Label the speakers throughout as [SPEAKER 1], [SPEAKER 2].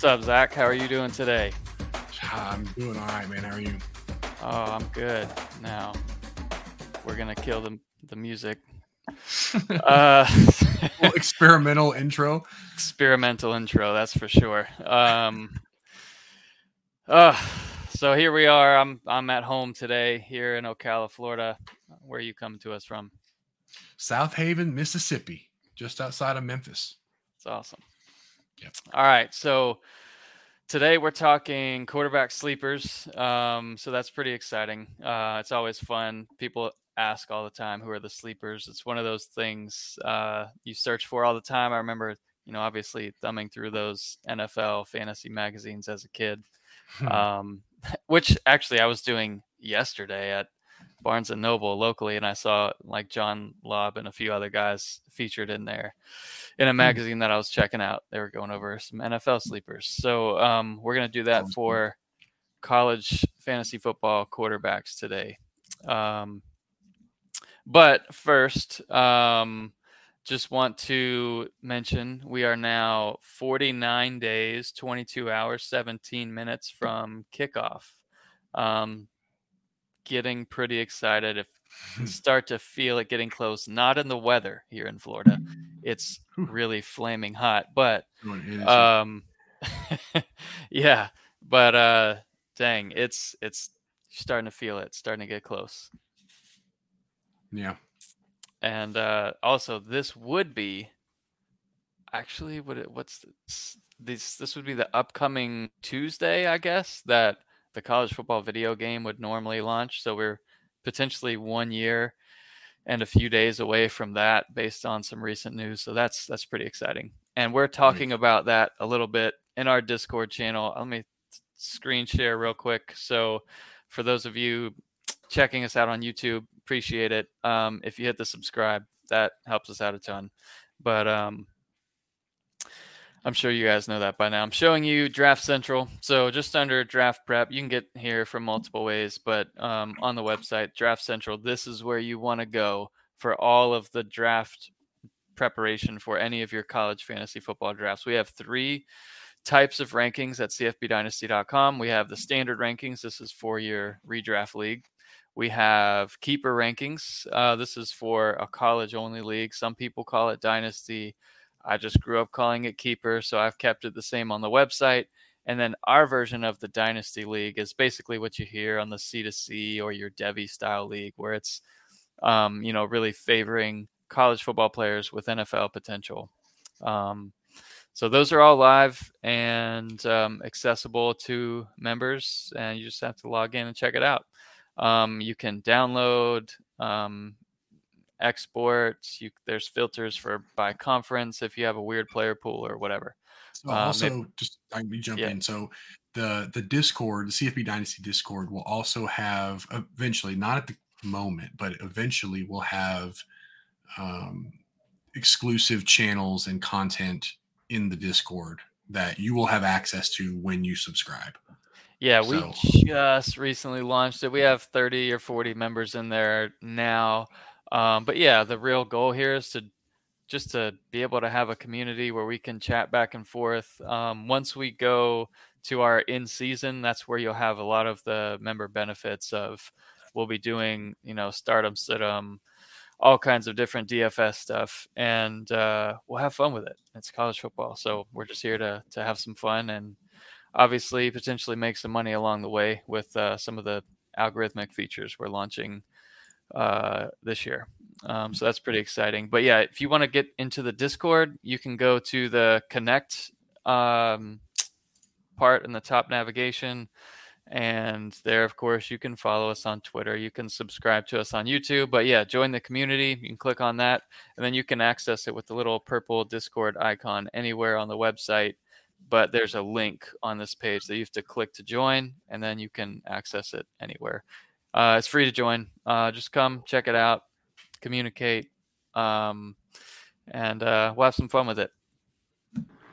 [SPEAKER 1] What's up, Zach? How are you doing today?
[SPEAKER 2] I'm doing all right, man. How are you?
[SPEAKER 1] Oh, I'm good. Now we're gonna kill the the music.
[SPEAKER 2] uh, well, experimental intro.
[SPEAKER 1] Experimental intro, that's for sure. Um, uh, so here we are. I'm I'm at home today here in Ocala, Florida. Where are you coming to us from?
[SPEAKER 2] Southaven, Mississippi, just outside of Memphis.
[SPEAKER 1] It's awesome. All right. So today we're talking quarterback sleepers. Um, so that's pretty exciting. Uh, it's always fun. People ask all the time, who are the sleepers? It's one of those things uh, you search for all the time. I remember, you know, obviously thumbing through those NFL fantasy magazines as a kid, um, which actually I was doing yesterday at Barnes and Noble locally, and I saw like John Lobb and a few other guys featured in there in a hmm. magazine that I was checking out. They were going over some NFL sleepers. So um, we're going to do that for college fantasy football quarterbacks today. Um, but first, um, just want to mention we are now 49 days, 22 hours, 17 minutes from kickoff. Um, getting pretty excited. If start to feel it getting close. Not in the weather here in Florida. It's really flaming hot, but um, yeah, but uh, dang, it's it's starting to feel it. starting to get close.
[SPEAKER 2] Yeah,
[SPEAKER 1] and uh, also this would be actually what it, what's this, this this would be the upcoming Tuesday, I guess that the college football video game would normally launch. So we're potentially one year and a few days away from that based on some recent news. So that's that's pretty exciting. And we're talking about that a little bit in our Discord channel. Let me screen share real quick. So for those of you checking us out on YouTube, appreciate it. Um, if you hit the subscribe, that helps us out a ton. But um, I'm sure you guys know that by now. I'm showing you Draft Central. So just under Draft Prep, you can get here from multiple ways, but um, on the website, Draft Central, this is where you want to go for all of the draft preparation for any of your college fantasy football drafts. We have three types of rankings at cfbdynasty.com. We have the standard rankings. This is for your redraft league. We have keeper rankings. Uh, this is for a college only league. Some people call it dynasty. I just grew up calling it Keeper, so I've kept it the same on the website. And then our version of the Dynasty League is basically what you hear on the C2C or your Devy style league, where it's, um, you know, really favoring college football players with NFL potential. Um, so those are all live and um, accessible to members, and you just have to log in and check it out. Um, you can download um, exports. You there's filters for by conference if you have a weird player pool or whatever.
[SPEAKER 2] So um, also, just I me jump yeah. in. So the the Discord, the CFB Dynasty Discord, will also have eventually, not at the moment, but eventually, will have um, exclusive channels and content in the Discord that you will have access to when you subscribe.
[SPEAKER 1] Yeah, we so. just recently launched it. We have 30 or 40 members in there now. Um, but yeah, the real goal here is to just to be able to have a community where we can chat back and forth. Um, once we go to our in season, that's where you'll have a lot of the member benefits of. We'll be doing, you know, stardom, stidum, all kinds of different DFS stuff, and uh, we'll have fun with it. It's college football, so we're just here to to have some fun and obviously potentially make some money along the way with uh, some of the algorithmic features we're launching uh, this year. Um, so that's pretty exciting. But yeah, if you want to get into the Discord, you can go to the connect um, part in the top navigation. And there, of course, you can follow us on Twitter. You can subscribe to us on YouTube. But yeah, join the community. You can click on that, and then you can access it with the little purple Discord icon anywhere on the website. But there's a link on this page that you have to click to join, and then you can access it anywhere. Uh, it's free to join. Uh, just come check it out, communicate, um, and uh, we'll have some fun with it.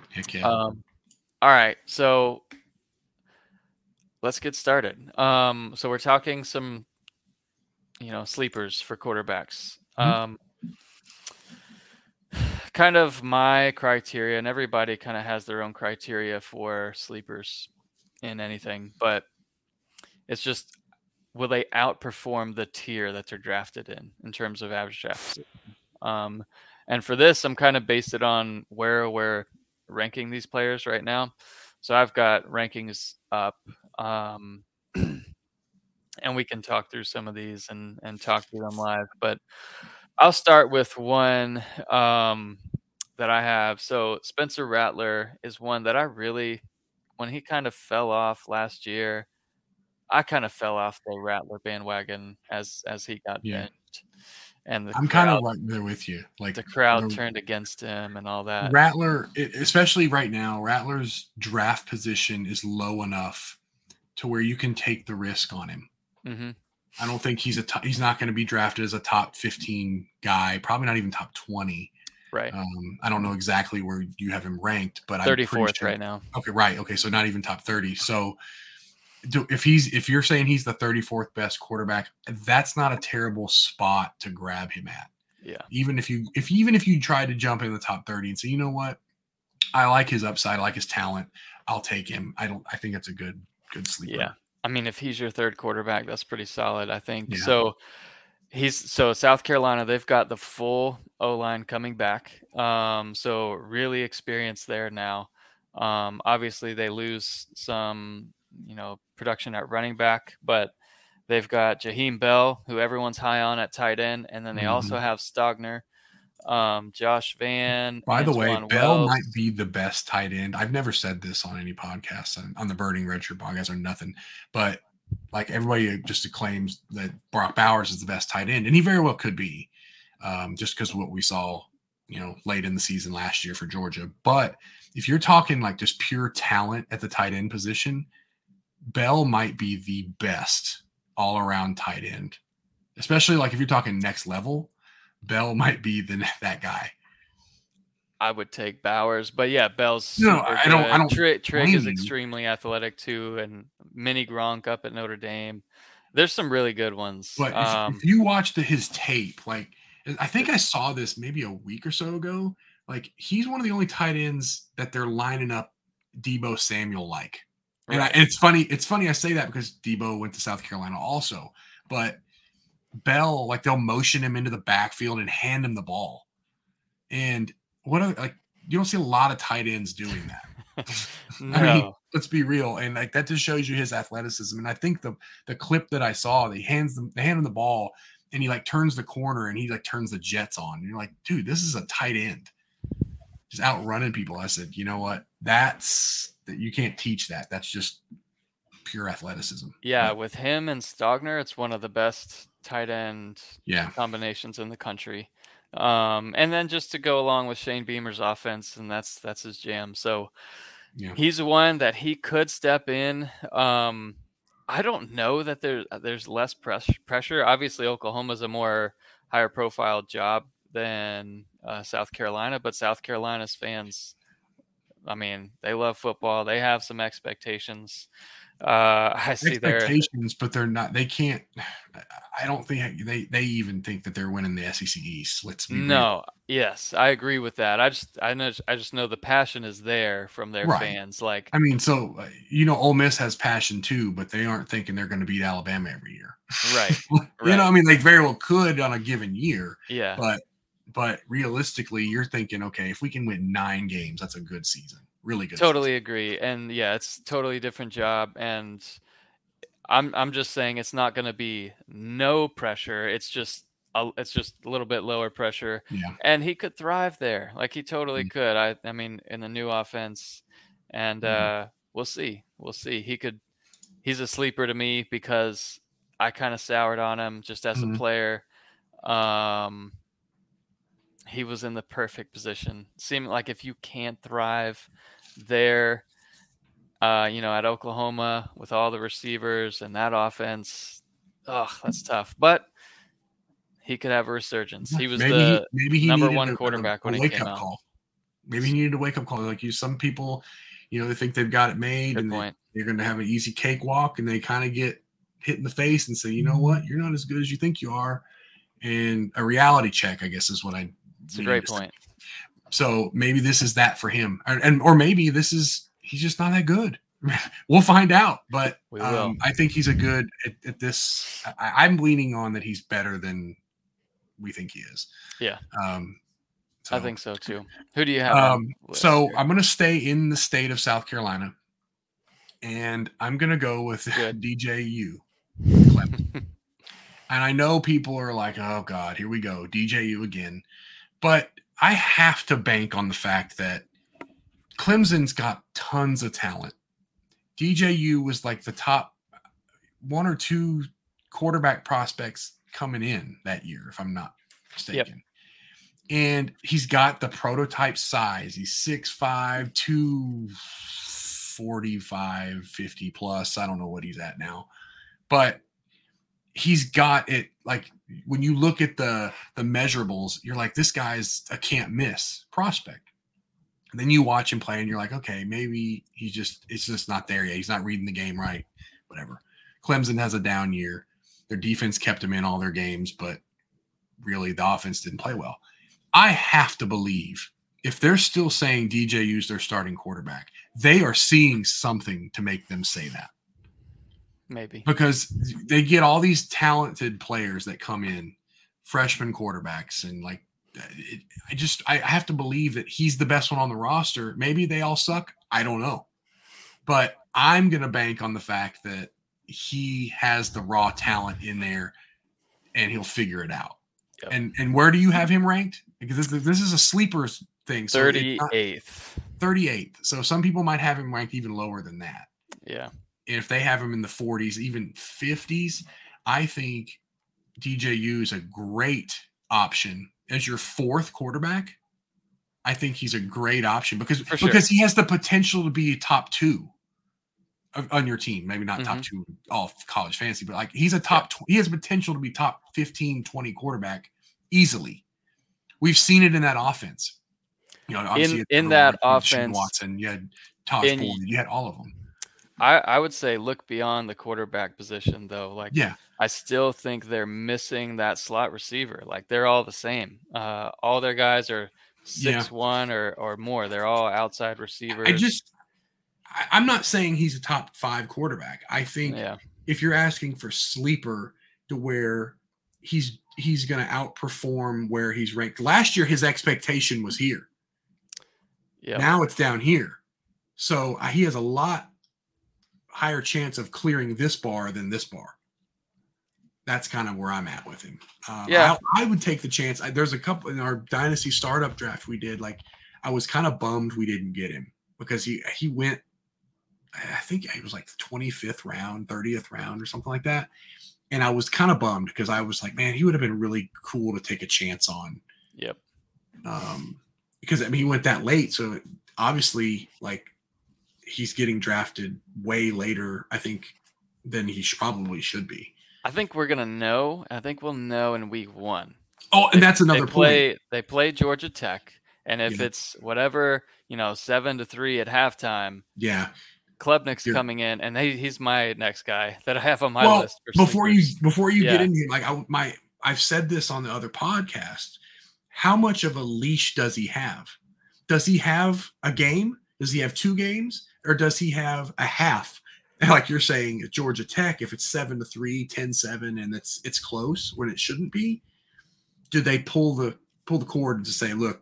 [SPEAKER 2] Heck yeah. Um,
[SPEAKER 1] all right, so let's get started. Um, so we're talking some, you know, sleepers for quarterbacks. Mm-hmm. Um, kind of my criteria, and everybody kind of has their own criteria for sleepers in anything, but it's just will they outperform the tier that they're drafted in in terms of average draft? Um, and for this, I'm kind of based it on where we're ranking these players right now. So I've got rankings up, um, and we can talk through some of these and and talk through them live. But I'll start with one um, that I have. So Spencer Rattler is one that I really, when he kind of fell off last year, I kind of fell off the Rattler bandwagon as as he got yeah. benched. And
[SPEAKER 2] I'm kind of right there with you. Like
[SPEAKER 1] the crowd turned against him and all that.
[SPEAKER 2] Rattler, especially right now, Rattler's draft position is low enough to where you can take the risk on him. Mm-hmm. I don't think he's a top, he's not going to be drafted as a top 15 guy, probably not even top 20.
[SPEAKER 1] Right.
[SPEAKER 2] Um, I don't know exactly where you have him ranked, but
[SPEAKER 1] 34th sure, right now.
[SPEAKER 2] Okay, right. Okay, so not even top 30. So if he's if you're saying he's the 34th best quarterback, that's not a terrible spot to grab him at.
[SPEAKER 1] Yeah.
[SPEAKER 2] Even if you if even if you try to jump in the top 30 and say, you know what, I like his upside, I like his talent, I'll take him. I don't. I think that's a good good sleeper.
[SPEAKER 1] Yeah. I mean, if he's your third quarterback, that's pretty solid. I think yeah. so. He's so South Carolina. They've got the full O line coming back. Um, so really experienced there now. Um, obviously, they lose some you know production at running back, but they've got Jaheim Bell, who everyone's high on at tight end, and then they mm-hmm. also have Stogner, um, Josh Vann.
[SPEAKER 2] By the way, Bell might be the best tight end. I've never said this on any podcast on the Burning Redshirt podcast or nothing, but like everybody just claims that Brock Bowers is the best tight end, and he very well could be, um, just because what we saw, you know, late in the season last year for Georgia. But if you're talking like just pure talent at the tight end position, Bell might be the best all around tight end, especially like if you're talking next level. Bell might be the that guy.
[SPEAKER 1] I would take Bowers, but yeah, Bell's.
[SPEAKER 2] No, I don't. I don't.
[SPEAKER 1] Trick, Trick is extremely athletic too, and Mini Gronk up at Notre Dame. There's some really good ones.
[SPEAKER 2] But um, if, if you watch the, his tape, like I think I saw this maybe a week or so ago. Like he's one of the only tight ends that they're lining up Deebo Samuel like. And, I, and it's funny. It's funny I say that because Deebo went to South Carolina also, but Bell like they'll motion him into the backfield and hand him the ball. And what are, like you don't see a lot of tight ends doing that. no. I mean, let's be real, and like that just shows you his athleticism. And I think the the clip that I saw, they hands them, they hand him the ball, and he like turns the corner and he like turns the Jets on. And you're like, dude, this is a tight end, just outrunning people. I said, you know what? That's that you can't teach that. That's just pure athleticism.
[SPEAKER 1] Yeah, with him and Stogner, it's one of the best tight end
[SPEAKER 2] yeah.
[SPEAKER 1] combinations in the country. Um, and then just to go along with Shane Beamer's offense, and that's that's his jam. So yeah. he's one that he could step in. Um, I don't know that there's there's less press, pressure. Obviously, Oklahoma's a more higher profile job than uh, South Carolina, but South Carolina's fans I mean, they love football. They have some expectations. Uh, I see
[SPEAKER 2] expectations, but they're not. They can't. I don't think they they even think that they're winning the SEC East. Let's be
[SPEAKER 1] no.
[SPEAKER 2] Real.
[SPEAKER 1] Yes, I agree with that. I just I know I just know the passion is there from their right. fans. Like
[SPEAKER 2] I mean, so uh, you know, Ole Miss has passion too, but they aren't thinking they're going to beat Alabama every year.
[SPEAKER 1] Right.
[SPEAKER 2] you right. know, I mean, they very well could on a given year.
[SPEAKER 1] Yeah.
[SPEAKER 2] But but realistically, you're thinking, okay, if we can win nine games, that's a good season. Really good.
[SPEAKER 1] Totally
[SPEAKER 2] season.
[SPEAKER 1] agree. And yeah, it's totally different job. And I'm I'm just saying it's not going to be no pressure. It's just a, it's just a little bit lower pressure.
[SPEAKER 2] Yeah.
[SPEAKER 1] And he could thrive there. Like he totally mm-hmm. could. I I mean, in the new offense, and mm-hmm. uh, we'll see. We'll see. He could. He's a sleeper to me because I kind of soured on him just as mm-hmm. a player. Um, he was in the perfect position. Seemed like if you can't thrive there, uh, you know, at Oklahoma with all the receivers and that offense, oh, that's tough. But he could have a resurgence. He was maybe the he, maybe he number one a, quarterback a, a when he came out. Call.
[SPEAKER 2] Maybe he needed a wake up call. Like you, some people, you know, they think they've got it made Good and they, they're going to have an easy cakewalk, and they kind of get hit in the face and say, you know mm-hmm. what, you're not as good as you think you are. And a reality check, I guess, is what I
[SPEAKER 1] it's a great point.
[SPEAKER 2] So maybe this is that for him, and, and or maybe this is he's just not that good. we'll find out. But um, I think he's a good at, at this. I, am leaning on that he's better than we think he is.
[SPEAKER 1] Yeah.
[SPEAKER 2] Um,
[SPEAKER 1] so, I think so too. Who do you have?
[SPEAKER 2] Um, so? I'm going to stay in the state of South Carolina, and I'm going to go with DJU. and I know people are like, "Oh God, here we go, DJU again," but I have to bank on the fact that Clemson's got tons of talent. DJU was like the top one or two quarterback prospects coming in that year, if I'm not mistaken. Yep and he's got the prototype size. He's 6'5, 245, 50 plus. I don't know what he's at now. But he's got it like when you look at the the measurables, you're like, this guy's a can't miss prospect. And then you watch him play and you're like, okay, maybe he's just it's just not there yet. He's not reading the game right. Whatever. Clemson has a down year. Their defense kept him in all their games, but really the offense didn't play well. I have to believe if they're still saying DJU's their starting quarterback, they are seeing something to make them say that.
[SPEAKER 1] Maybe
[SPEAKER 2] because they get all these talented players that come in, freshman quarterbacks, and like uh, it, I just I have to believe that he's the best one on the roster. Maybe they all suck. I don't know, but I'm gonna bank on the fact that he has the raw talent in there, and he'll figure it out. Yep. And and where do you have him ranked? Because this, this is a sleeper thing.
[SPEAKER 1] So 38th.
[SPEAKER 2] 38th. So some people might have him ranked even lower than that.
[SPEAKER 1] Yeah.
[SPEAKER 2] If they have him in the 40s, even 50s, I think DJU is a great option as your fourth quarterback. I think he's a great option because because he has the potential to be a top two on your team. Maybe not mm-hmm. top two all college fantasy, but like he's a top. Yeah. Tw- he has potential to be top 15, 20 quarterback easily. We've seen it in that offense.
[SPEAKER 1] You know, in in that offense,
[SPEAKER 2] Watson, you had Todd you had all of them.
[SPEAKER 1] I, I would say look beyond the quarterback position though. Like
[SPEAKER 2] yeah,
[SPEAKER 1] I still think they're missing that slot receiver. Like they're all the same. Uh, all their guys are six yeah. one or or more. They're all outside receivers.
[SPEAKER 2] I just I, am not saying he's a top five quarterback. I think
[SPEAKER 1] yeah.
[SPEAKER 2] if you're asking for sleeper to where he's he's going to outperform where he's ranked. Last year, his expectation was here.
[SPEAKER 1] Yeah.
[SPEAKER 2] Now it's down here. So uh, he has a lot higher chance of clearing this bar than this bar. That's kind of where I'm at with him.
[SPEAKER 1] Uh, yeah,
[SPEAKER 2] I, I, would take the chance. I, there's a couple in our dynasty startup draft we did. Like, I was kind of bummed we didn't get him because he he went. I think it was like the 25th round, 30th round, or something like that and I was kind of bummed because I was like, man, he would have been really cool to take a chance on.
[SPEAKER 1] Yep.
[SPEAKER 2] Um, because I mean, he went that late, so obviously, like, he's getting drafted way later, I think, than he should, probably should be.
[SPEAKER 1] I think we're gonna know. I think we'll know in week one.
[SPEAKER 2] Oh, and they, that's another
[SPEAKER 1] they play,
[SPEAKER 2] point.
[SPEAKER 1] They play Georgia Tech, and if yeah. it's whatever you know, seven to three at halftime,
[SPEAKER 2] yeah,
[SPEAKER 1] Klubnik's You're, coming in, and he, he's my next guy that I have on my well, list.
[SPEAKER 2] before you before you yeah. get into like I, my I've said this on the other podcast. How much of a leash does he have? Does he have a game? Does he have two games? Or does he have a half? Like you're saying at Georgia Tech, if it's seven to three, 10 7, and it's it's close when it shouldn't be, do they pull the pull the cord to say, look,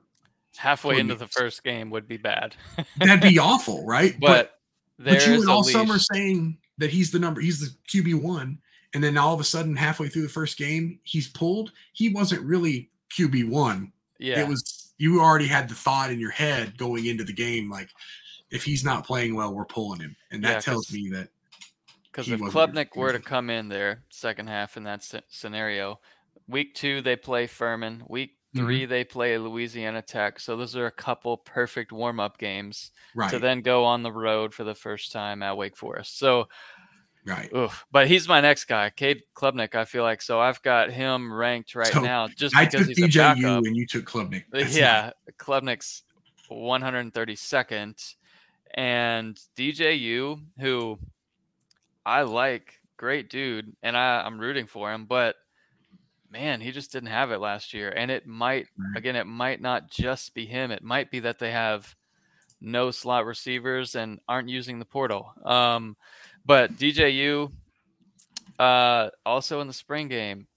[SPEAKER 1] halfway into the first game would be bad.
[SPEAKER 2] That'd be awful, right?
[SPEAKER 1] But, but
[SPEAKER 2] but you and all leash. summer saying that he's the number, he's the QB one, and then all of a sudden, halfway through the first game, he's pulled. He wasn't really QB one.
[SPEAKER 1] Yeah,
[SPEAKER 2] it was you already had the thought in your head going into the game, like if he's not playing well, we're pulling him, and that yeah, tells me that
[SPEAKER 1] because if Klubnik were to come in there second half in that scenario, week two they play Furman, week 3 mm-hmm. they play Louisiana Tech. So those are a couple perfect warm up games
[SPEAKER 2] right.
[SPEAKER 1] to then go on the road for the first time at Wake Forest. So,
[SPEAKER 2] right.
[SPEAKER 1] Oof. But he's my next guy, Cade Klubnik. I feel like so I've got him ranked right so now just I because he's DJU a backup.
[SPEAKER 2] and you took Klubnik.
[SPEAKER 1] That's yeah, not... Klubnik's 132nd, and DJU, who I like, great dude, and I, I'm rooting for him, but man, he just didn't have it last year. And it might, again, it might not just be him. It might be that they have no slot receivers and aren't using the portal. Um, but DJU, uh, also in the spring game,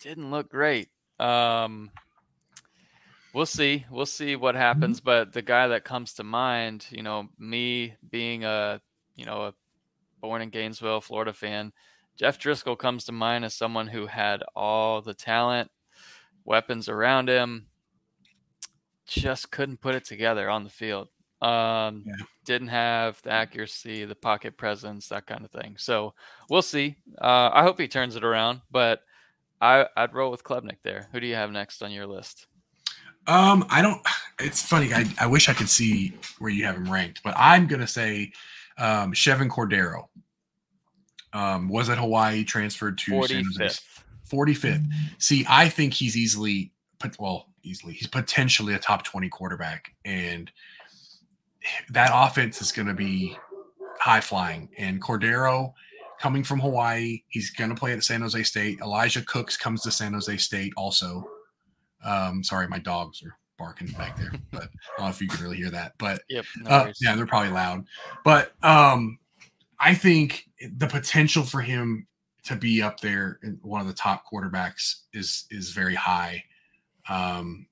[SPEAKER 1] didn't look great. Um, we'll see. We'll see what happens. Mm-hmm. But the guy that comes to mind, you know, me being a, you know, a born in Gainesville, Florida fan, Jeff Driskel comes to mind as someone who had all the talent, weapons around him, just couldn't put it together on the field. Um, yeah. Didn't have the accuracy, the pocket presence, that kind of thing. So we'll see. Uh, I hope he turns it around, but I, I'd roll with Klubnik there. Who do you have next on your list?
[SPEAKER 2] Um, I don't. It's funny. I, I wish I could see where you have him ranked, but I'm gonna say um, Chevan Cordeiro um, was at Hawaii, transferred to 45th. 45th. See, I think he's easily, put well, easily, he's potentially a top 20 quarterback. And that offense is going to be high flying. And Cordeiro coming from Hawaii, he's going to play at San Jose State. Elijah Cooks comes to San Jose State also. Um, sorry, my dogs are barking back there, but I don't know if you can really hear that. But
[SPEAKER 1] yep,
[SPEAKER 2] no uh, yeah, they're probably loud. But um, I think the potential for him to be up there in one of the top quarterbacks is is very high. Um,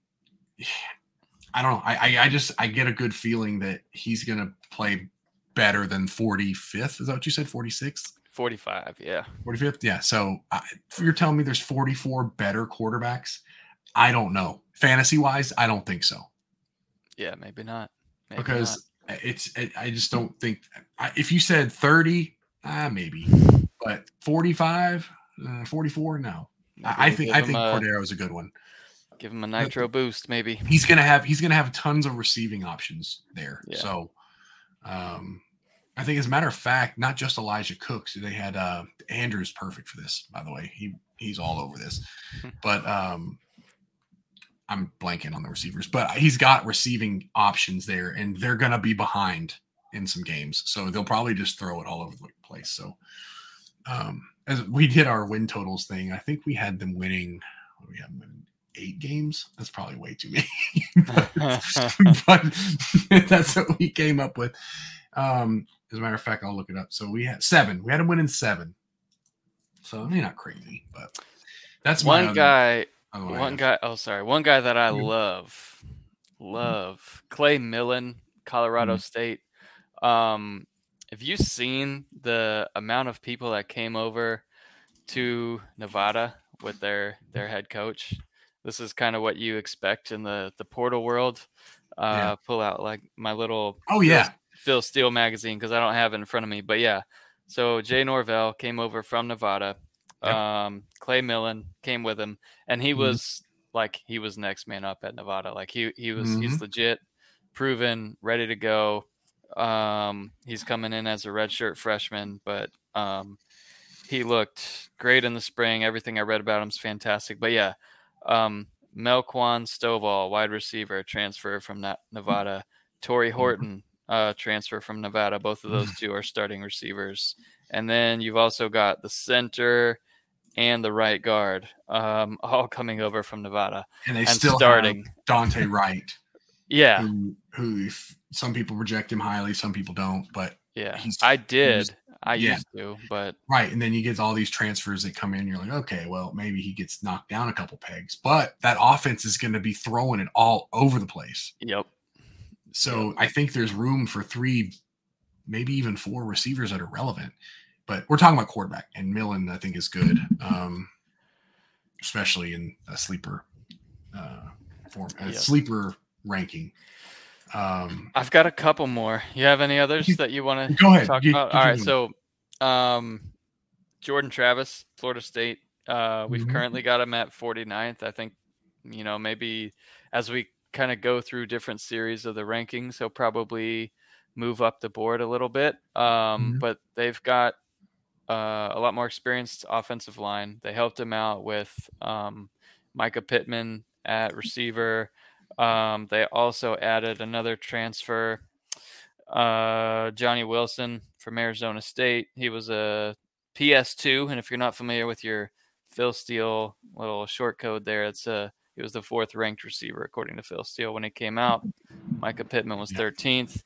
[SPEAKER 2] I don't know. I, I just I get a good feeling that he's gonna play better than 45th. Is that what you said? 46th?
[SPEAKER 1] 45, yeah.
[SPEAKER 2] 45th, yeah. So I, you're telling me there's 44 better quarterbacks? I don't know. Fantasy wise, I don't think so.
[SPEAKER 1] Yeah, maybe not. Maybe
[SPEAKER 2] because it's it, I just don't think if you said 30, ah, maybe, but 45, uh, 44, no. I, I think I think Cordeiro is a good one.
[SPEAKER 1] Give him a nitro but, boost, maybe.
[SPEAKER 2] He's gonna have he's gonna have tons of receiving options there. Yeah. So, um, I think as a matter of fact, not just Elijah Cooks, they had uh Andrew's perfect for this. By the way, he he's all over this, but um, I'm blanking on the receivers, but he's got receiving options there, and they're gonna be behind in some games, so they'll probably just throw it all over the place. So, um, as we did our win totals thing, I think we had them winning. We have them eight games. That's probably way too many, but, but that's what we came up with. Um, as a matter of fact, I'll look it up. So we had seven. We had them winning seven. So they're not crazy, but that's
[SPEAKER 1] one guy one guy. Oh, sorry. One guy that I love, mm-hmm. love Clay Millen, Colorado mm-hmm. State. Um, have you seen the amount of people that came over to Nevada with their their head coach? This is kind of what you expect in the the portal world. Uh, yeah. Pull out like my little
[SPEAKER 2] oh yeah
[SPEAKER 1] Phil Steele magazine because I don't have it in front of me, but yeah. So Jay Norvell came over from Nevada Yep. Um, Clay Millen came with him, and he mm-hmm. was like he was next man up at Nevada. Like he he was mm-hmm. he's legit, proven, ready to go. Um, he's coming in as a redshirt freshman, but um, he looked great in the spring. Everything I read about him is fantastic. But yeah, um, Melquan Stovall, wide receiver, transfer from Nevada. Tory mm-hmm. Horton, uh, transfer from Nevada. Both of those mm. two are starting receivers. And then you've also got the center and the right guard, um, all coming over from Nevada,
[SPEAKER 2] and they and still starting Dante Wright.
[SPEAKER 1] yeah,
[SPEAKER 2] who, who some people reject him highly, some people don't, but
[SPEAKER 1] yeah, I did. I yeah. used to, but
[SPEAKER 2] right, and then you get all these transfers that come in. You're like, okay, well, maybe he gets knocked down a couple pegs, but that offense is going to be throwing it all over the place.
[SPEAKER 1] Yep.
[SPEAKER 2] So yep. I think there's room for three, maybe even four receivers that are relevant. But we're talking about quarterback, and Millen I think is good, um, especially in a sleeper uh, form, a yep. sleeper ranking. Um,
[SPEAKER 1] I've got a couple more. You have any others that you want to
[SPEAKER 2] go ahead.
[SPEAKER 1] talk
[SPEAKER 2] you,
[SPEAKER 1] about? All right, so um, Jordan Travis, Florida State. Uh, we've mm-hmm. currently got him at 49th. I think, you know, maybe as we kind of go through different series of the rankings, he'll probably move up the board a little bit. Um, mm-hmm. But they've got uh, a lot more experienced offensive line. They helped him out with um, Mycah Pittman at receiver. Um, they also added another transfer, uh, Johnny Wilson from Arizona State. He was a PS2, and if you're not familiar with your Phil Steele, little short code there. It's a uh, he was the fourth ranked receiver according to Phil Steele when he came out. Mycah Pittman was 13th.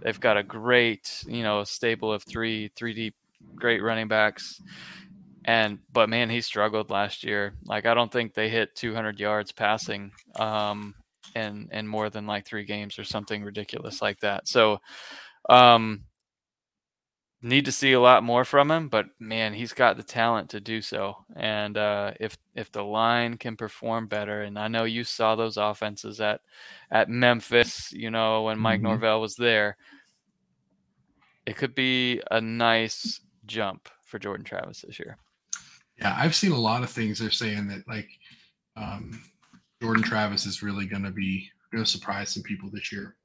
[SPEAKER 1] They've got a great, you know, stable of three, three deep, great running backs. And but man, he struggled last year. Like I don't think they hit 200 yards passing um, in in more than like three games or something ridiculous like that. So um, need to see a lot more from him, but man, he's got the talent to do so. And uh, if if the line can perform better, and I know you saw those offenses at at Memphis, you know, when Mike mm-hmm. Norvell was there, it could be a nice jump for Jordan Travis this year.
[SPEAKER 2] Yeah, I've seen a lot of things they're saying that like um, Jordan Travis is really going to be going to surprise some people this year.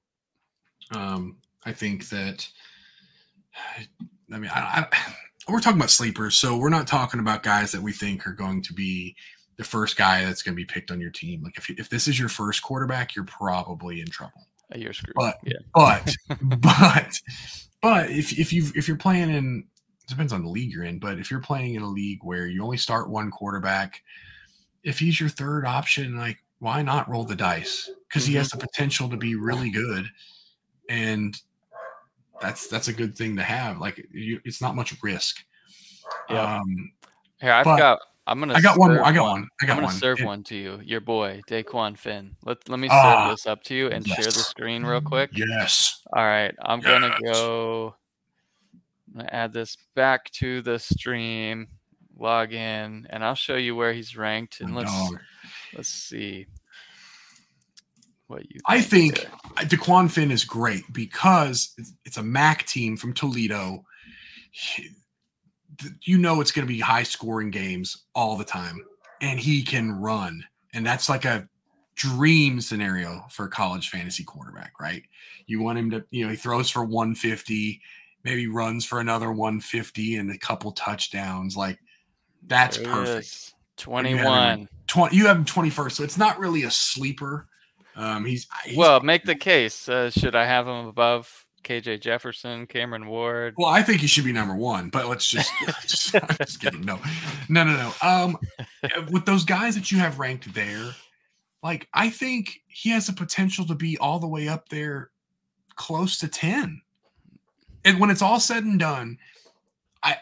[SPEAKER 2] Um, I think that I mean, I, I, we're talking about sleepers, so we're not talking about guys that we think are going to be the first guy that's going to be picked on your team. Like if if this is your first quarterback, you're probably in trouble.
[SPEAKER 1] You're screwed.
[SPEAKER 2] But yeah. but but but if if you if you're playing in depends on the league you're in, but if you're playing in a league where you only start one quarterback, if he's your third option, like why not roll the dice? Because mm-hmm. he has the potential to be really good, and that's that's a good thing to have. Like you, it's not much risk.
[SPEAKER 1] Yeah. Um, Here I've got. I'm gonna.
[SPEAKER 2] I got one more. I got one. I got
[SPEAKER 1] I'm gonna
[SPEAKER 2] one.
[SPEAKER 1] serve
[SPEAKER 2] it,
[SPEAKER 1] one to you. Your boy Dequan Finn. Let Let me serve uh, this up to you and yes. share the screen real quick.
[SPEAKER 2] Yes.
[SPEAKER 1] All right. I'm yes. gonna go. I'm gonna add this back to the stream. Log in, and I'll show you where he's ranked. Oh, and let's let's see
[SPEAKER 2] what you. Think I think there. Uh, Dequan Finn is great because it's, it's a MAC team from Toledo. you know it's going to be high scoring games all the time, and he can run, and that's like a dream scenario for a college fantasy quarterback, right? You want him to, you know, he throws for 150, maybe runs for another 150 and a couple touchdowns. Like that's perfect.
[SPEAKER 1] 21.
[SPEAKER 2] 20, you have him 21st, so it's not really a sleeper um, he's, he's
[SPEAKER 1] well, make the case. Uh, should I have him above KJ Jefferson, Cameron Ward?
[SPEAKER 2] Well, I think he should be number one, but let's just, just I'm just kidding. No, no, no, no. Um, with those guys that you have ranked there, like I think he has the potential to be all the way up there, close to ten. And when it's all said and done, I,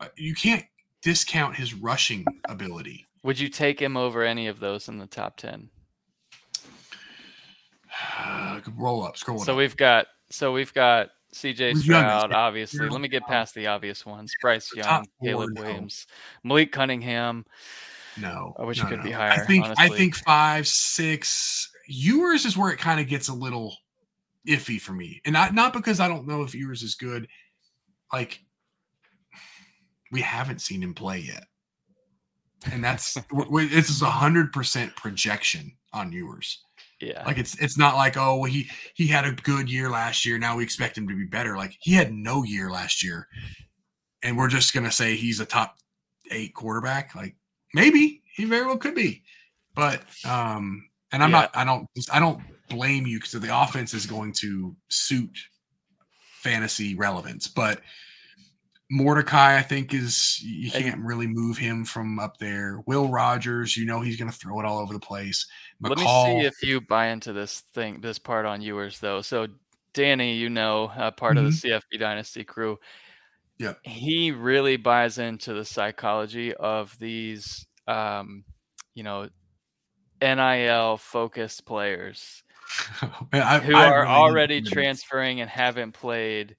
[SPEAKER 2] I you can't discount his rushing ability.
[SPEAKER 1] Would you take him over any of those in the top ten?
[SPEAKER 2] roll up, scroll
[SPEAKER 1] So
[SPEAKER 2] up.
[SPEAKER 1] we've got so we've got CJ Stroud, obviously. Let me get past the obvious ones. Bryce Young, Caleb four, Williams, no. Malik Cunningham.
[SPEAKER 2] No.
[SPEAKER 1] I wish
[SPEAKER 2] no,
[SPEAKER 1] it could
[SPEAKER 2] no.
[SPEAKER 1] be higher.
[SPEAKER 2] I think
[SPEAKER 1] honestly.
[SPEAKER 2] I think five, six. Yours is where it kind of gets a little iffy for me. And not not because I don't know if Ewers is good. Like we haven't seen him play yet. And that's this is a hundred percent projection on Ewers.
[SPEAKER 1] Yeah.
[SPEAKER 2] Like it's it's not like oh well, he he had a good year last year now we expect him to be better. Like he had no year last year, and we're just gonna say he's a top eight quarterback. Like maybe he very well could be, but um and I'm yeah. not I don't I don't blame you because the offense is going to suit fantasy relevance, but Mordecai, I think, is you can't really move him from up there. Will Rogers, you know, he's going to throw it all over the place.
[SPEAKER 1] McCall, Let me see if you buy into this thing, this part on Ewers, though. So, Danny, you know, uh, part mm-hmm. of the mm-hmm. CFB Dynasty crew,
[SPEAKER 2] yeah,
[SPEAKER 1] he really buys into the psychology of these, um, you know, NIL focused players I, who I are really already transferring and haven't played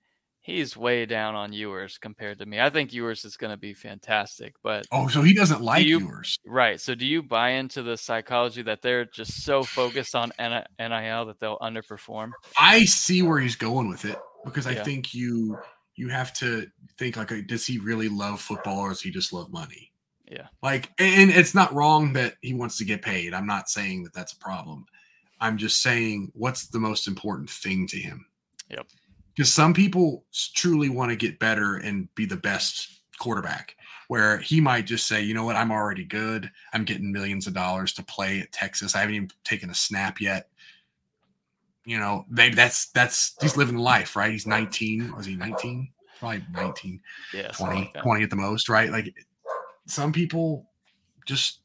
[SPEAKER 1] he's way down on Ewers compared to me. I think Ewers is going to be fantastic, but
[SPEAKER 2] oh, so he doesn't like
[SPEAKER 1] do you,
[SPEAKER 2] Ewers,
[SPEAKER 1] right? So do you buy into the psychology that they're just so focused on NIL that they'll underperform?
[SPEAKER 2] I see where he's going with it because I yeah. think you you have to think like, does he really love football or does he just love money?
[SPEAKER 1] Yeah,
[SPEAKER 2] like, and it's not wrong that he wants to get paid. I'm not saying that that's a problem. I'm just saying what's the most important thing to him.
[SPEAKER 1] Yep.
[SPEAKER 2] Because some people truly want to get better and be the best quarterback where he might just say you know what? I'm already good. I'm getting millions of dollars to play at texas. I haven't even taken a snap yet. You know maybe that's that's he's living life right? He's 19 was he 19 probably 19
[SPEAKER 1] yeah
[SPEAKER 2] 20 like 20 at the most right? Like some people just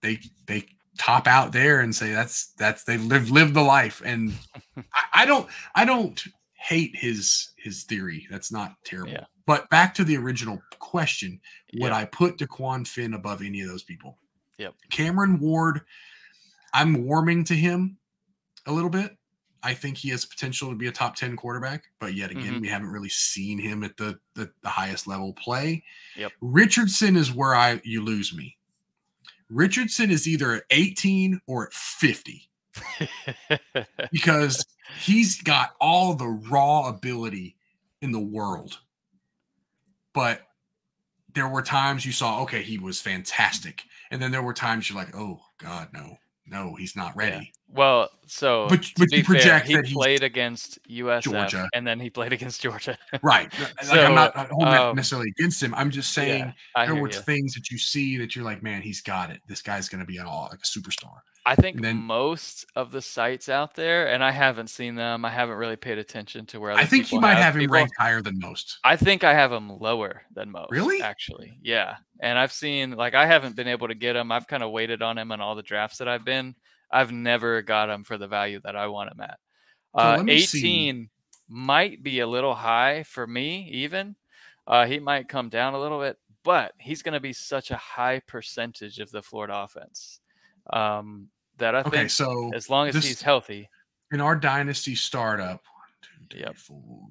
[SPEAKER 2] they they top out there and say that's that's they've lived lived the life. And I, I don't I don't hate his his theory. That's not terrible.
[SPEAKER 1] Yeah.
[SPEAKER 2] But back to the original question, would
[SPEAKER 1] Yeah.
[SPEAKER 2] I put Dequan Finn above any of those people?
[SPEAKER 1] Yep.
[SPEAKER 2] Cameron Ward, I'm warming to him a little bit. I think he has potential to be a top 10 quarterback, but yet again,
[SPEAKER 1] Mhm.
[SPEAKER 2] we haven't really seen him at the, the the highest level play.
[SPEAKER 1] Yep.
[SPEAKER 2] Richardson is where I you lose me. Richardson is either at 18 or at 50 because he's got all the raw ability in the world. But there were times you saw, okay, he was fantastic. And then there were times you're like, oh, God, no, no, he's not ready.
[SPEAKER 1] well, so
[SPEAKER 2] But- but
[SPEAKER 1] be
[SPEAKER 2] you
[SPEAKER 1] fair,
[SPEAKER 2] project
[SPEAKER 1] he
[SPEAKER 2] that he's
[SPEAKER 1] played against USF
[SPEAKER 2] Georgia.
[SPEAKER 1] and then he played against Georgia.
[SPEAKER 2] Right. Like,
[SPEAKER 1] So,
[SPEAKER 2] I'm not that
[SPEAKER 1] um,
[SPEAKER 2] necessarily against him. I'm just saying
[SPEAKER 1] yeah,
[SPEAKER 2] there were
[SPEAKER 1] ya.
[SPEAKER 2] things that you see that you're like, man, he's got it. This guy's going to be an all like a superstar.
[SPEAKER 1] I think
[SPEAKER 2] then-
[SPEAKER 1] most of the sites out there, and I haven't seen them. I haven't really paid attention to where
[SPEAKER 2] I think you might have him
[SPEAKER 1] people.
[SPEAKER 2] ranked higher than most.
[SPEAKER 1] I think I have him lower than most.
[SPEAKER 2] Really?
[SPEAKER 1] Actually, yeah. And I've seen like I haven't been able to get him. I've kind of waited on him in all the drafts that I've been. I've never got him for the value that I want him at. Uh,
[SPEAKER 2] let me see.
[SPEAKER 1] 18 might be a little high for me, even. Uh, he might come down a little bit, but he's going to be such a high percentage of the Florida offense um, that I
[SPEAKER 2] Okay,
[SPEAKER 1] think
[SPEAKER 2] so
[SPEAKER 1] as long as
[SPEAKER 2] this-
[SPEAKER 1] he's healthy,
[SPEAKER 2] in our dynasty startup, one, two, three,
[SPEAKER 1] Yep.
[SPEAKER 2] four,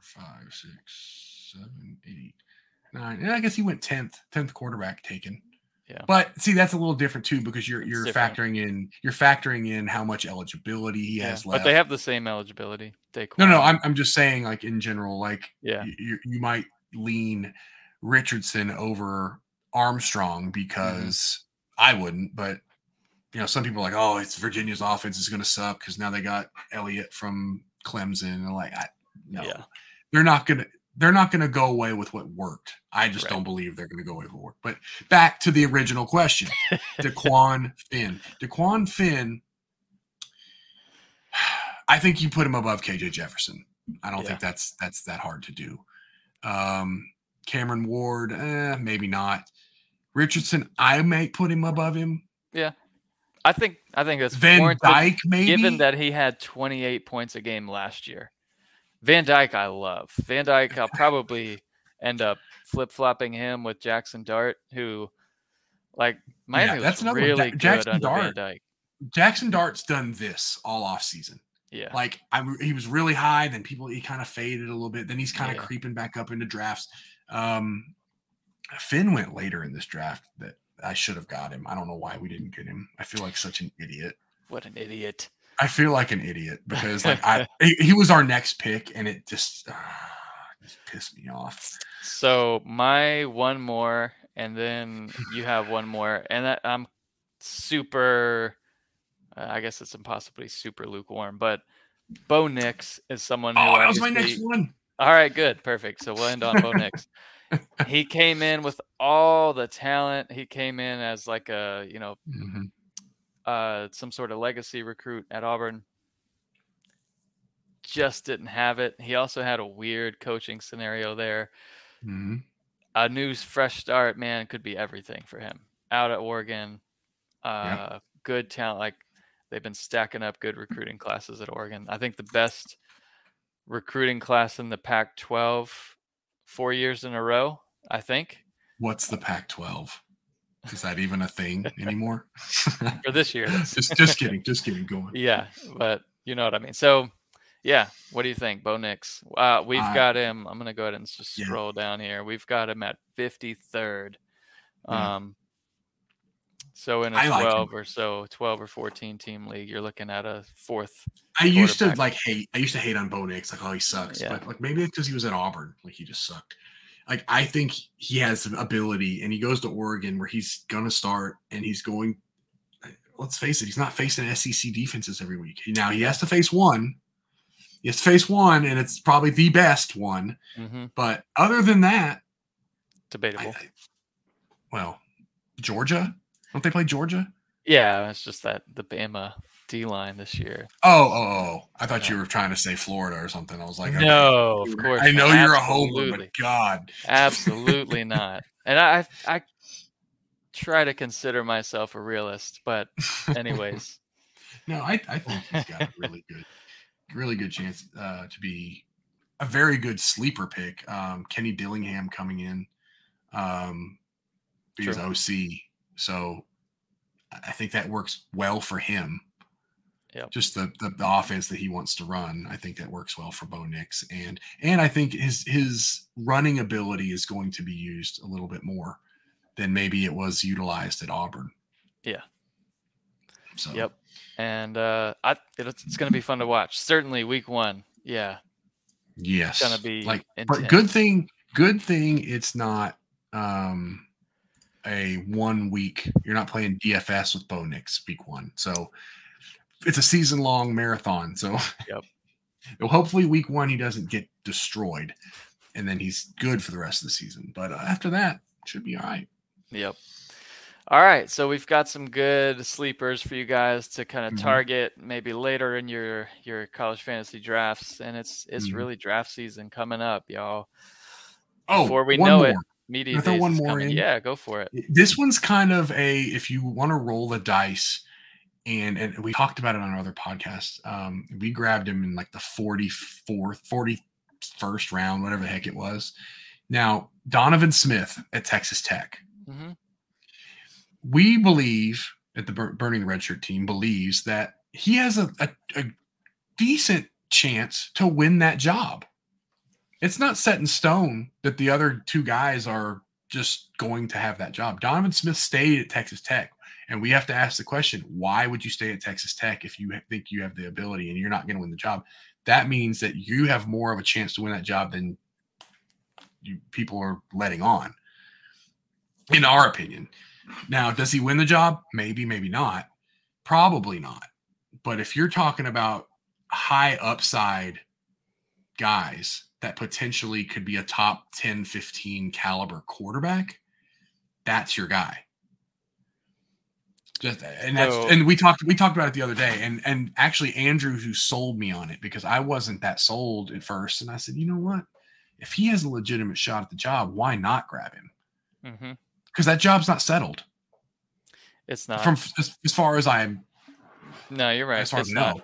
[SPEAKER 2] five, six, seven, eight, nine. And I guess he went tenth, tenth quarterback taken.
[SPEAKER 1] Yeah.
[SPEAKER 2] But see, that's a little different too because you're you're factoring in you're factoring in how much eligibility he
[SPEAKER 1] yeah,
[SPEAKER 2] has left.
[SPEAKER 1] but they have the same eligibility.
[SPEAKER 2] no,
[SPEAKER 1] Dequan.
[SPEAKER 2] no, I'm I'm just saying like in general, like
[SPEAKER 1] yeah,
[SPEAKER 2] you, you, might lean Richardson over Armstrong
[SPEAKER 1] Mm-hmm.
[SPEAKER 2] because I wouldn't, but you know, some people are like, oh, it's Virginia's offense is going to suck because now they got Elliott from Clemson, and like, I, no,
[SPEAKER 1] Yeah.
[SPEAKER 2] they're not going to. They're not going to go away with what worked. I just
[SPEAKER 1] Right.
[SPEAKER 2] don't believe they're going to go away with what worked. But back to the original question, Dequan Finn. Dequan Finn. I think you put him above KJ Jefferson. I don't
[SPEAKER 1] Yeah.
[SPEAKER 2] think that's that's that hard to do. Um, Cameron Ward, eh, maybe not. Richardson, I might put him above him.
[SPEAKER 1] I think I think that's
[SPEAKER 2] Van Dyke, maybe.
[SPEAKER 1] given that he had 28 points a game last year. Van Dyke, I love. Van Dyke, I'll probably end up flip flopping him with Jackson Dart, who, like, Miami
[SPEAKER 2] that's
[SPEAKER 1] was really good
[SPEAKER 2] Jackson Dart.
[SPEAKER 1] Dyke.
[SPEAKER 2] Jackson Dart's done this all off season.
[SPEAKER 1] Yeah,
[SPEAKER 2] Like I, he was really high, then people he kind of faded a little bit. Then he's kind of
[SPEAKER 1] Yeah.
[SPEAKER 2] creeping back up into drafts. Um, Finn went later in this draft. That I should have got him. I don't know why we didn't get him. I feel like such an idiot.
[SPEAKER 1] what an idiot.
[SPEAKER 2] I feel like an idiot because like I he, was our next pick and it just, ah, just pissed me off.
[SPEAKER 1] So my one more, and then you have one more, and that, I'm super. Uh, I guess it's impossibly super lukewarm, but Bo Nix is someone who
[SPEAKER 2] Oh, that was my next one.
[SPEAKER 1] All right, good, perfect. So we'll end on Bo Nix. He came in with all the talent. He came in as like a you know
[SPEAKER 2] Mhm.
[SPEAKER 1] uh, some sort of legacy recruit at Auburn. Just didn't have it. He also had a weird coaching scenario there.
[SPEAKER 2] Mhm.
[SPEAKER 1] A new fresh start, man, could be everything for him. Out at Oregon, uh, good talent. Like they've been stacking up good recruiting classes at Oregon. I think the best recruiting class in the Pac-12 four years in a row. I think
[SPEAKER 2] What's the Pac-12? Is that even a thing anymore?
[SPEAKER 1] for this year.
[SPEAKER 2] just, just kidding. Just kidding. Go on.
[SPEAKER 1] yeah, but you know what I mean. So, yeah, what do you think, Bo Nix? Uh, we've
[SPEAKER 2] I-
[SPEAKER 1] got him. I'm gonna go ahead and just
[SPEAKER 2] Yeah.
[SPEAKER 1] scroll down here. We've got him at 53rd.
[SPEAKER 2] Yeah.
[SPEAKER 1] Um, so in a
[SPEAKER 2] I like
[SPEAKER 1] 12 or so, 12 or 14 team league, you're looking at a fourth.
[SPEAKER 2] I used to like hate. I used to hate on Bo Nix, like oh he sucks.
[SPEAKER 1] Yeah.
[SPEAKER 2] But like maybe it's because he was at Auburn, like he just sucked. Like I think he has some ability, and he goes to Oregon where he's gonna start, and he's going. Let's face it, he's not facing SEC defenses every week. Now he has to face one. He has to face one, and it's probably the best one.
[SPEAKER 1] hmm
[SPEAKER 2] But other than that, I,
[SPEAKER 1] Debatable.
[SPEAKER 2] I- well, Georgia. Don't they play Georgia?
[SPEAKER 1] yeah, it's just that the Bama D line this year.
[SPEAKER 2] Oh, oh, oh! I thought you were trying to say Florida or something. I was like, okay.
[SPEAKER 1] no, of course.
[SPEAKER 2] I know you're a homer, but God,
[SPEAKER 1] Absolutely not. And I, I try to consider myself a realist, but anyways.
[SPEAKER 2] no, I, I think he's got a really good, really good chance uh, to be a very good sleeper pick. Um, Kenny Dillingham coming in, um, because OC. So I think that works well for him.
[SPEAKER 1] Yep.
[SPEAKER 2] Just the, the, the offense that he wants to run, I think that works well for Bo Nix, and and I think his his running ability is going to be used a little bit more than maybe it was utilized at Auburn.
[SPEAKER 1] Yeah. So. Yep. And uh, I, it's, it's going to be fun to watch. Certainly, week one. Yeah.
[SPEAKER 2] Yes.
[SPEAKER 1] It's going to be
[SPEAKER 2] like, intense. but good thing, good thing it's not um a one week. You're not playing DFS with Bo Nix week one. So it's a season long marathon. So
[SPEAKER 1] yep.
[SPEAKER 2] hopefully week one he doesn't get destroyed, and then he's good for the rest of the season. But uh, after that, should be all right.
[SPEAKER 1] Yep. All right, so we've got some good sleepers for you guys to kind of mm-hmm. target maybe later in your your college fantasy drafts, and it's it's mm-hmm. really draft season coming up, y'all.
[SPEAKER 2] Oh, before we know more. it,
[SPEAKER 1] media days one more coming. In. Yeah, go for it.
[SPEAKER 2] This one's kind of a if you want to roll the dice and and we talked about it on our other podcast. Um, we grabbed him in like the 44th, 41st round, whatever the heck it was. Now, Donovan Smith at Texas Tech. Mm-hmm. We believe that the Burning the Red Shirt team believes that he has a, a, a decent chance to win that job. It's not set in stone that the other two guys are just going to have that job. Donovan Smith stayed at Texas Tech. And we have to ask the question why would you stay at Texas Tech if you think you have the ability and you're not going to win the job? That means that you have more of a chance to win that job than you, people are letting on, in our opinion. Now, does he win the job? Maybe, maybe not. Probably not. But if you're talking about high upside guys that potentially could be a top 10, 15 caliber quarterback, that's your guy. Just and that's so, and we talked we talked about it the other day, and and actually Andrew who sold me on it because I wasn't that sold at first, and I said, you know what, if he has a legitimate shot at the job, why not grab him? Because mm-hmm. that job's not settled.
[SPEAKER 1] It's not
[SPEAKER 2] from as, as far as I'm.
[SPEAKER 1] No, you're right. As far it's as I know.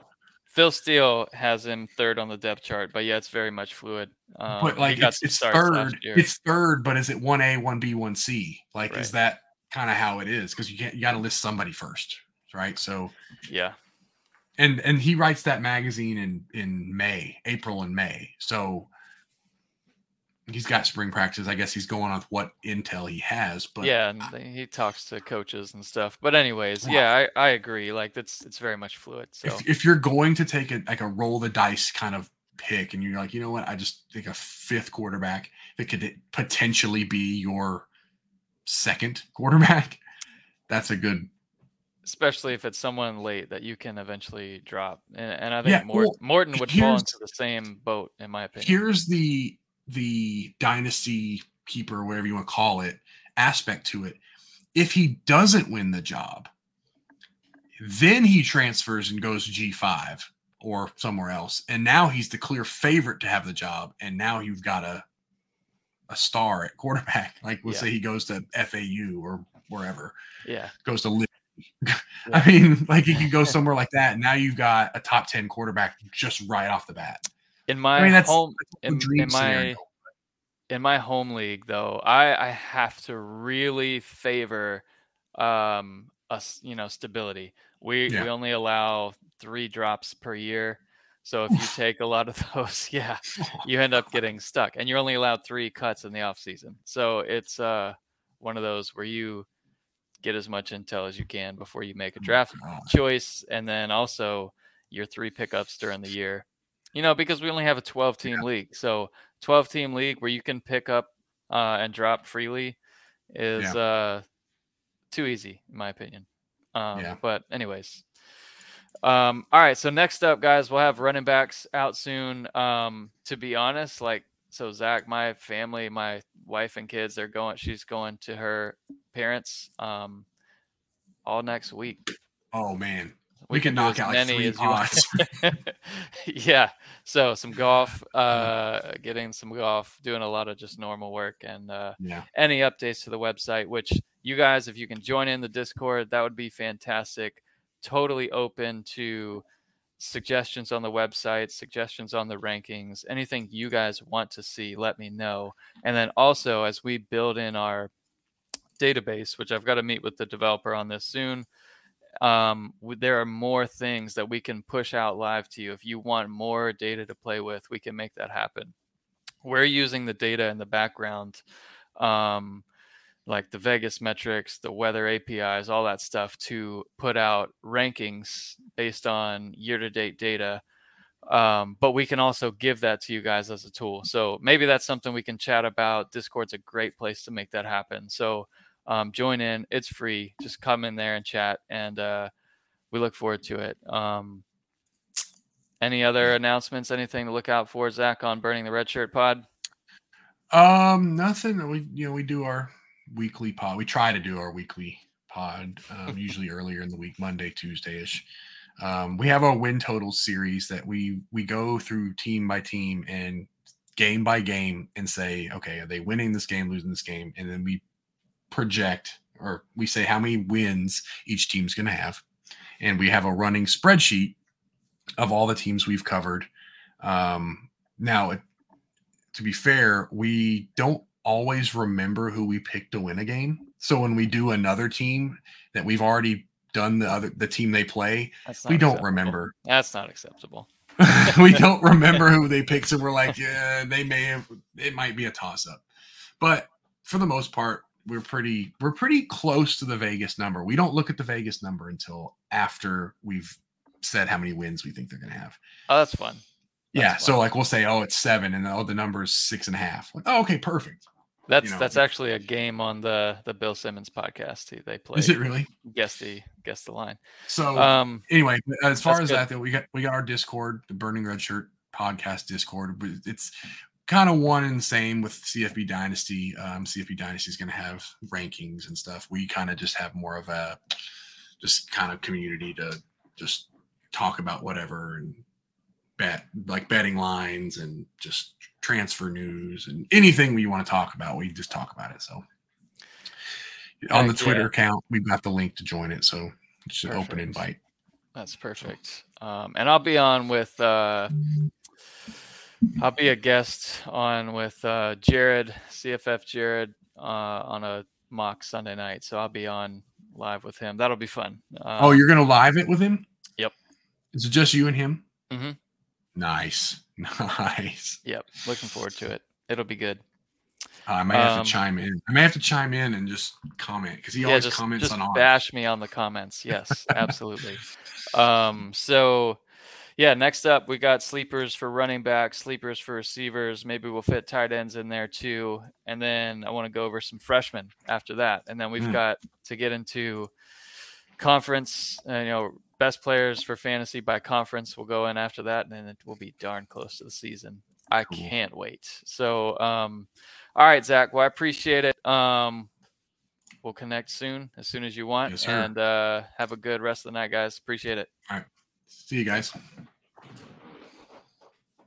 [SPEAKER 1] Phil Steele has him third on the depth chart, but yeah, it's very much fluid.
[SPEAKER 2] Um, but like it's, it's third, it's third, but is it one A, one B, one C? Like, right. is that kind of how it is because you can't you got to list somebody first, right? So
[SPEAKER 1] yeah,
[SPEAKER 2] and and he writes that magazine in in May, April and May. So he's got spring practice. I guess he's going with what intel he has. But
[SPEAKER 1] yeah, and he talks to coaches and stuff. But anyways, yeah, I, I agree. Like it's it's very much fluid. So
[SPEAKER 2] if, if you're going to take a like a roll the dice kind of pick, and you're like, you know what, I just think a fifth quarterback that could potentially be your second quarterback, that's a good.
[SPEAKER 1] Especially if it's someone late that you can eventually drop, and, and I think yeah, Morton, well, Morton would fall into the same boat, in my opinion.
[SPEAKER 2] Here's the the dynasty keeper, whatever you want to call it, aspect to it. If he doesn't win the job, then he transfers and goes G5 or somewhere else. And now he's the clear favorite to have the job. And now you've got a a star at quarterback. Like let's yeah. say he goes to FAU or wherever.
[SPEAKER 1] Yeah.
[SPEAKER 2] Goes to Liberty. Yeah. I mean, like he could go somewhere like that. And now you've got a top 10 quarterback just right off the bat.
[SPEAKER 1] In my I mean, that's, home that's in, in my in my home league though, I I have to really favor um us, you know, stability. We yeah. we only allow 3 drops per year. So if you take a lot of those, yeah, you end up getting stuck. And you're only allowed three cuts in the off season. So it's uh, one of those where you get as much intel as you can before you make a oh draft choice. And then also your three pickups during the year. You know, because we only have a 12 team yeah. league. So 12 team league where you can pick up uh, and drop freely is yeah. uh, too easy, in my opinion. Um, yeah. But, anyways, um, all right, so next up, guys, we'll have running backs out soon. Um, to be honest, like so Zach, my family, my wife and kids, they're going she's going to her parents um all next week.
[SPEAKER 2] Oh man. We, we can, knock out like three pods.
[SPEAKER 1] yeah. So some golf, uh getting some golf, doing a lot of just normal work and uh
[SPEAKER 2] yeah.
[SPEAKER 1] any updates to the website, which you guys, if you can join in the Discord, that would be fantastic. Totally open to suggestions on the website, suggestions on the rankings, anything you guys want to see, let me know. And then also, as we build in our database, which I've got to meet with the developer on this soon, um, there are more things that we can push out live to you. If you want more data to play with, we can make that happen. We're using the data in the background. Um, like the Vegas metrics, the weather APIs, all that stuff to put out rankings based on year to date data. Um, but we can also give that to you guys as a tool. So maybe that's something we can chat about. Discord's a great place to make that happen. So um, join in. It's free. Just come in there and chat, and uh, we look forward to it. Um, any other announcements? Anything to look out for, Zach, on Burning the Red Shirt Pod?
[SPEAKER 2] Um, nothing. We you know we do our weekly pod. We try to do our weekly pod, um, usually earlier in the week, Monday, Tuesday ish. Um, we have a win total series that we we go through team by team and game by game and say, okay, are they winning this game, losing this game, and then we project or we say how many wins each team's going to have, and we have a running spreadsheet of all the teams we've covered. Um, now, to be fair, we don't always remember who we picked to win a game. So when we do another team that we've already done the other the team they play, we don't acceptable. remember.
[SPEAKER 1] That's not acceptable.
[SPEAKER 2] we don't remember who they picked, so we're like, yeah, they may have. It might be a toss up, but for the most part, we're pretty we're pretty close to the Vegas number. We don't look at the Vegas number until after we've said how many wins we think they're going to have.
[SPEAKER 1] Oh, that's fun.
[SPEAKER 2] That's yeah, fun. so like we'll say, oh, it's seven, and oh, the number is six and a half. Like, oh, okay, perfect.
[SPEAKER 1] That's you know, that's actually a game on the the Bill Simmons podcast. They play.
[SPEAKER 2] Is it really?
[SPEAKER 1] Guess the guess the line.
[SPEAKER 2] So um, anyway, as far as good. that, though, we got we got our Discord, the Burning Red Shirt podcast Discord. But it's kind of one and same with CFB Dynasty. Um, CFB Dynasty is going to have rankings and stuff. We kind of just have more of a just kind of community to just talk about whatever and bet like betting lines and just transfer news and anything we want to talk about, we just talk about it. So on the Twitter yeah. account, we've got the link to join it. So it's an open invite.
[SPEAKER 1] That's perfect. Um, and I'll be on with uh, I'll be a guest on with uh, Jared CFF Jared uh, on a mock Sunday night. So I'll be on live with him. That'll be fun.
[SPEAKER 2] Um, oh, you're gonna live it with him?
[SPEAKER 1] Yep.
[SPEAKER 2] Is it just you and him?
[SPEAKER 1] Mm-hmm.
[SPEAKER 2] Nice. Nice.
[SPEAKER 1] Yep. Looking forward to it. It'll be good.
[SPEAKER 2] Uh, I may have um, to chime in. I may have to chime in and just comment because he yeah, always
[SPEAKER 1] just,
[SPEAKER 2] comments
[SPEAKER 1] just
[SPEAKER 2] on
[SPEAKER 1] bash me on the comments. Yes, absolutely. um, so yeah, next up we got sleepers for running backs, sleepers for receivers. Maybe we'll fit tight ends in there too. And then I want to go over some freshmen after that. And then we've mm. got to get into conference, uh, you know, best players for fantasy by conference We'll go in after that, and then it will be darn close to the season. I cool. can't wait. So, um, all right, Zach. Well, I appreciate it. Um, we'll connect soon, as soon as you want, yes, and uh, have a good rest of the night, guys. Appreciate it.
[SPEAKER 2] All right. See you guys.